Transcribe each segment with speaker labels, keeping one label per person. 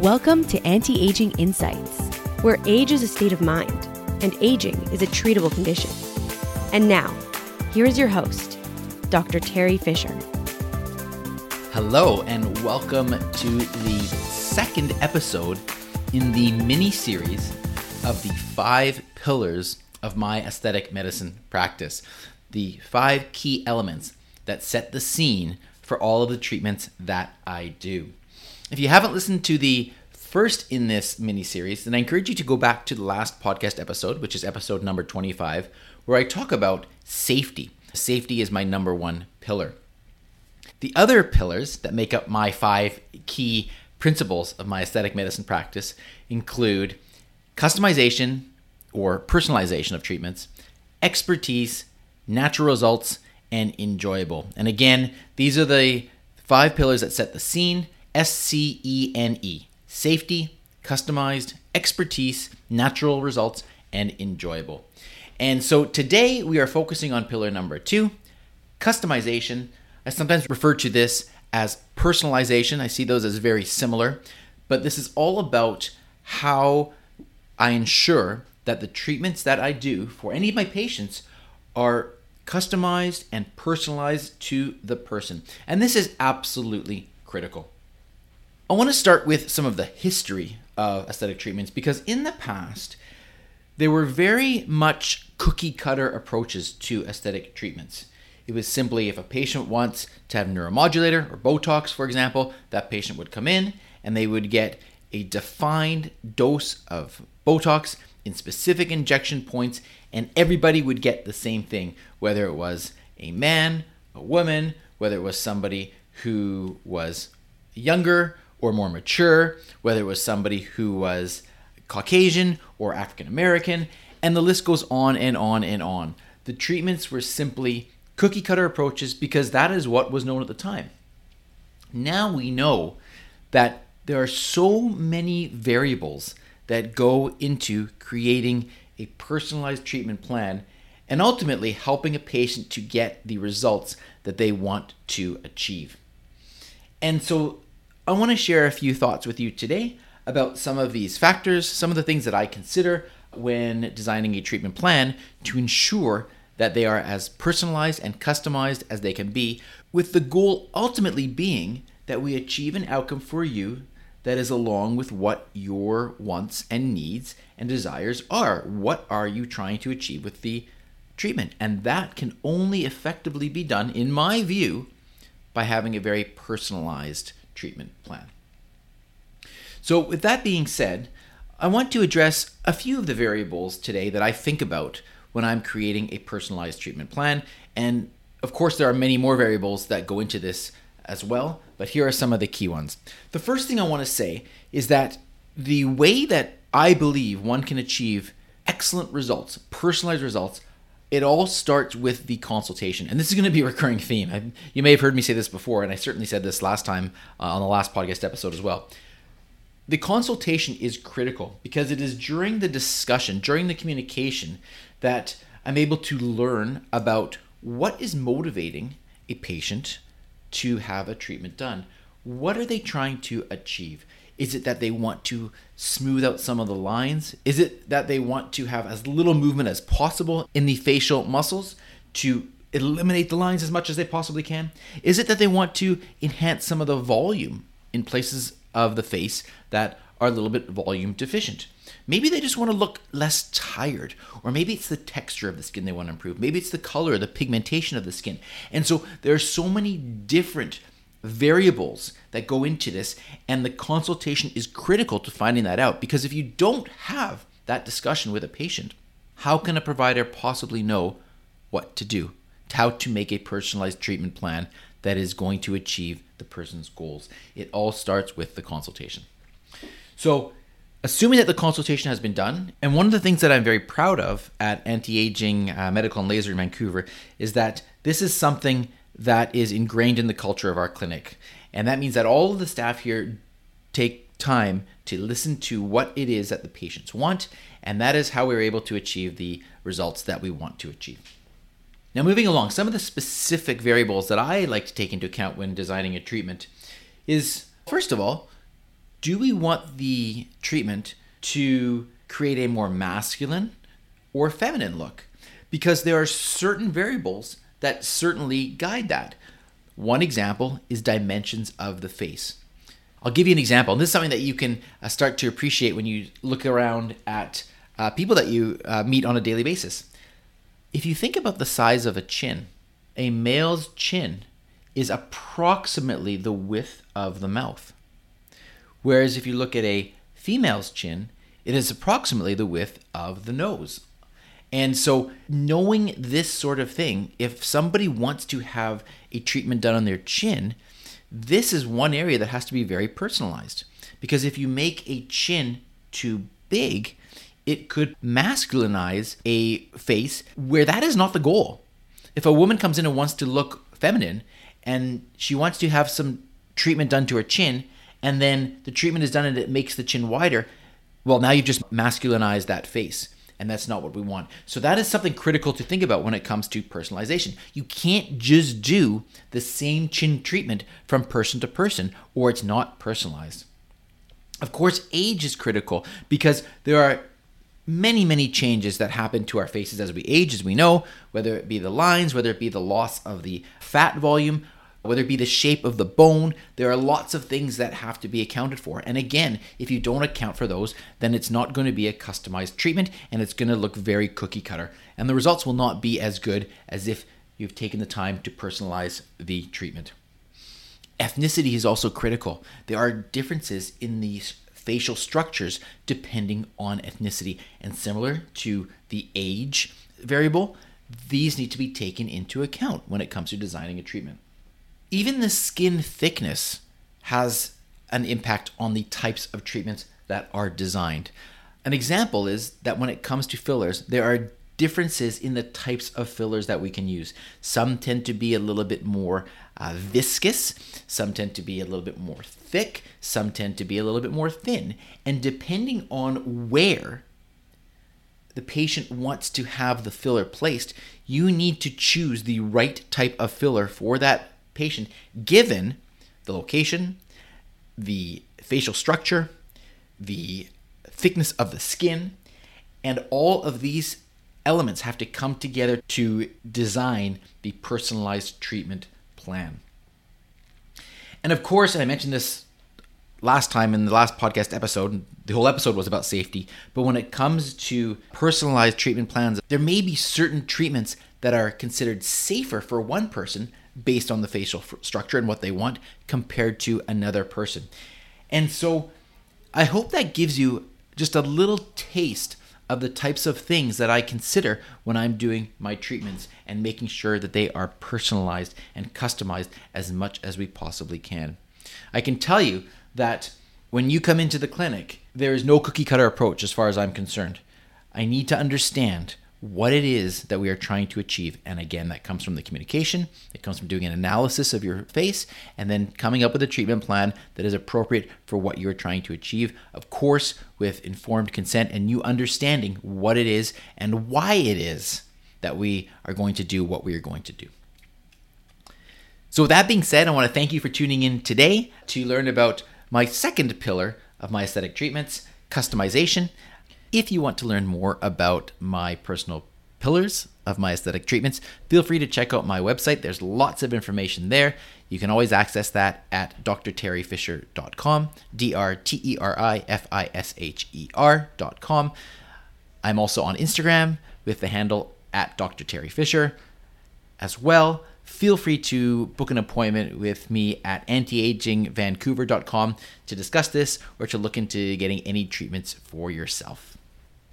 Speaker 1: Welcome to Anti Aging Insights, where age is a state of mind and aging is a treatable condition. And now, here is your host, Dr. Teri Fisher.
Speaker 2: Hello, and welcome to the second episode in the mini series of the five pillars of my aesthetic medicine practice. The five key elements that set the scene for all of the treatments that I do. If you haven't listened to the first in this mini series, then I encourage you to go back to the last podcast episode, which is episode number 25, where I talk about safety. Safety is my number one pillar. The other pillars that make up my five key principles of my aesthetic medicine practice include customization or personalization of treatments, expertise, natural results, and enjoyable. And again, these are the five pillars that set the scene S C E N E safety, customized, expertise, natural results, and enjoyable. And so today we are focusing on pillar number two customization. I sometimes refer to this as personalization. I see those as very similar, but this is all about how I ensure that the treatments that I do for any of my patients are customized and personalized to the person. And this is absolutely critical. I want to start with some of the history of aesthetic treatments because in the past, there were very much cookie cutter approaches to aesthetic treatments. It was simply if a patient wants to have neuromodulator or Botox, for example, that patient would come in and they would get a defined dose of Botox in specific injection points, and everybody would get the same thing, whether it was a man, a woman, whether it was somebody who was younger or more mature, whether it was somebody who was Caucasian or African American, and the list goes on and on and on. The treatments were simply cookie cutter approaches because that is what was known at the time. Now we know that there are so many variables that go into creating a personalized treatment plan and ultimately helping a patient to get the results that they want to achieve. And so I want to share a few thoughts with you today about some of these factors, some of the things that I consider when designing a treatment plan to ensure that they are as personalized and customized as they can be, with the goal ultimately being that we achieve an outcome for you that is along with what your wants and needs and desires are. What are you trying to achieve with the treatment? And that can only effectively be done, in my view, by having a very personalized treatment plan. So, with that being said, I want to address a few of the variables today that I think about when I'm creating a personalized treatment plan. And of course, there are many more variables that go into this as well, but here are some of the key ones. The first thing I want to say is that the way that I believe one can achieve excellent results, personalized results, it all starts with the consultation. And this is going to be a recurring theme. You may have heard me say this before, and I certainly said this last time uh, on the last podcast episode as well. The consultation is critical because it is during the discussion, during the communication, that I'm able to learn about what is motivating a patient to have a treatment done. What are they trying to achieve? Is it that they want to smooth out some of the lines? Is it that they want to have as little movement as possible in the facial muscles to eliminate the lines as much as they possibly can? Is it that they want to enhance some of the volume in places of the face that are a little bit volume deficient? Maybe they just want to look less tired, or maybe it's the texture of the skin they want to improve. Maybe it's the color, the pigmentation of the skin. And so there are so many different variables that go into this, and the consultation is critical to finding that out because if you don't have that discussion with a patient, how can a provider possibly know what to do, how to make a personalized treatment plan that is going to achieve the person's goals? It all starts with the consultation. So, assuming that the consultation has been done, and one of the things that I'm very proud of at Anti Aging uh, Medical and Laser in Vancouver is that this is something that is ingrained in the culture of our clinic. And that means that all of the staff here take time to listen to what it is that the patients want, and that is how we're able to achieve the results that we want to achieve. Now, moving along, some of the specific variables that I like to take into account when designing a treatment is first of all, do we want the treatment to create a more masculine or feminine look? Because there are certain variables that certainly guide that. One example is dimensions of the face. I'll give you an example. And this is something that you can uh, start to appreciate when you look around at uh, people that you uh, meet on a daily basis. If you think about the size of a chin, a male's chin is approximately the width of the mouth. Whereas if you look at a female's chin, it is approximately the width of the nose. And so, knowing this sort of thing, if somebody wants to have a treatment done on their chin, this is one area that has to be very personalized. Because if you make a chin too big, it could masculinize a face where that is not the goal. If a woman comes in and wants to look feminine and she wants to have some treatment done to her chin, and then the treatment is done and it makes the chin wider, well, now you've just masculinized that face. And that's not what we want. So, that is something critical to think about when it comes to personalization. You can't just do the same chin treatment from person to person, or it's not personalized. Of course, age is critical because there are many, many changes that happen to our faces as we age, as we know, whether it be the lines, whether it be the loss of the fat volume, whether it be the shape of the bone. There are lots of things that have to be accounted for. And again, if you don't account for those, then it's not going to be a customized treatment and it's going to look very cookie cutter. And the results will not be as good as if you've taken the time to personalize the treatment. Ethnicity is also critical. There are differences in these facial structures depending on ethnicity. And similar to the age variable, these need to be taken into account when it comes to designing a treatment. Even the skin thickness has an impact on the types of treatments that are designed. An example is that when it comes to fillers, there are differences in the types of fillers that we can use. Some tend to be a little bit more uh, viscous, some tend to be a little bit more thick, some tend to be a little bit more thin. And depending on where the patient wants to have the filler placed, you need to choose the right type of filler for that patient given the location, the facial structure, the thickness of the skin, and all of these elements have to come together to design the personalized treatment plan. And of course, and I mentioned this last time in the last podcast episode, the whole episode was about safety. But when it comes to personalized treatment plans, there may be certain treatments that are considered safer for one person based on the facial structure and what they want compared to another person. And so I hope that gives you just a little taste of the types of things that I consider when I'm doing my treatments and making sure that they are personalized and customized as much as we possibly can. I can tell you that when you come into the clinic, there is no cookie cutter approach as far as I'm concerned. I need to understand what it is that we are trying to achieve. And again, that comes from the communication, it comes from doing an analysis of your face, and then coming up with a treatment plan that is appropriate for what you're trying to achieve. Of course, with informed consent and you understanding what it is and why it is that we are going to do what we are going to do. So, with that being said, I want to thank you for tuning in today to learn about my second pillar of my aesthetic treatments customization. If you want to learn more about my personal pillars of my aesthetic treatments, feel free to check out my website. There's lots of information there. You can always access that at drterifisher.com, D R T E R I F I S H E R.com. I'm also on Instagram with the handle at Dr. Teri Fisher as well. Feel free to book an appointment with me at antiagingvancouver.com to discuss this or to look into getting any treatments for yourself.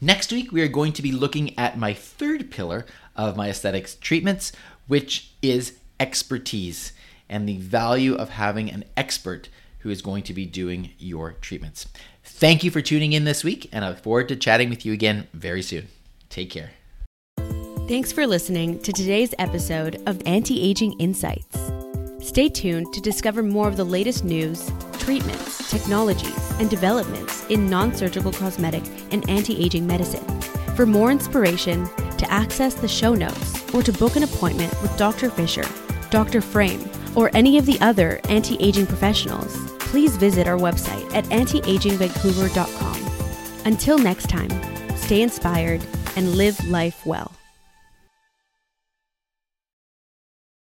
Speaker 2: Next week, we are going to be looking at my third pillar of my aesthetics treatments, which is expertise and the value of having an expert who is going to be doing your treatments. Thank you for tuning in this week, and I look forward to chatting with you again very soon. Take care.
Speaker 1: Thanks for listening to today's episode of Anti Aging Insights. Stay tuned to discover more of the latest news, treatments, technologies, and developments in non surgical cosmetic and anti aging medicine. For more inspiration, to access the show notes, or to book an appointment with Dr. Fisher, Dr. Frame, or any of the other anti aging professionals, please visit our website at antiagingvancouver.com. Until next time, stay inspired and live life well.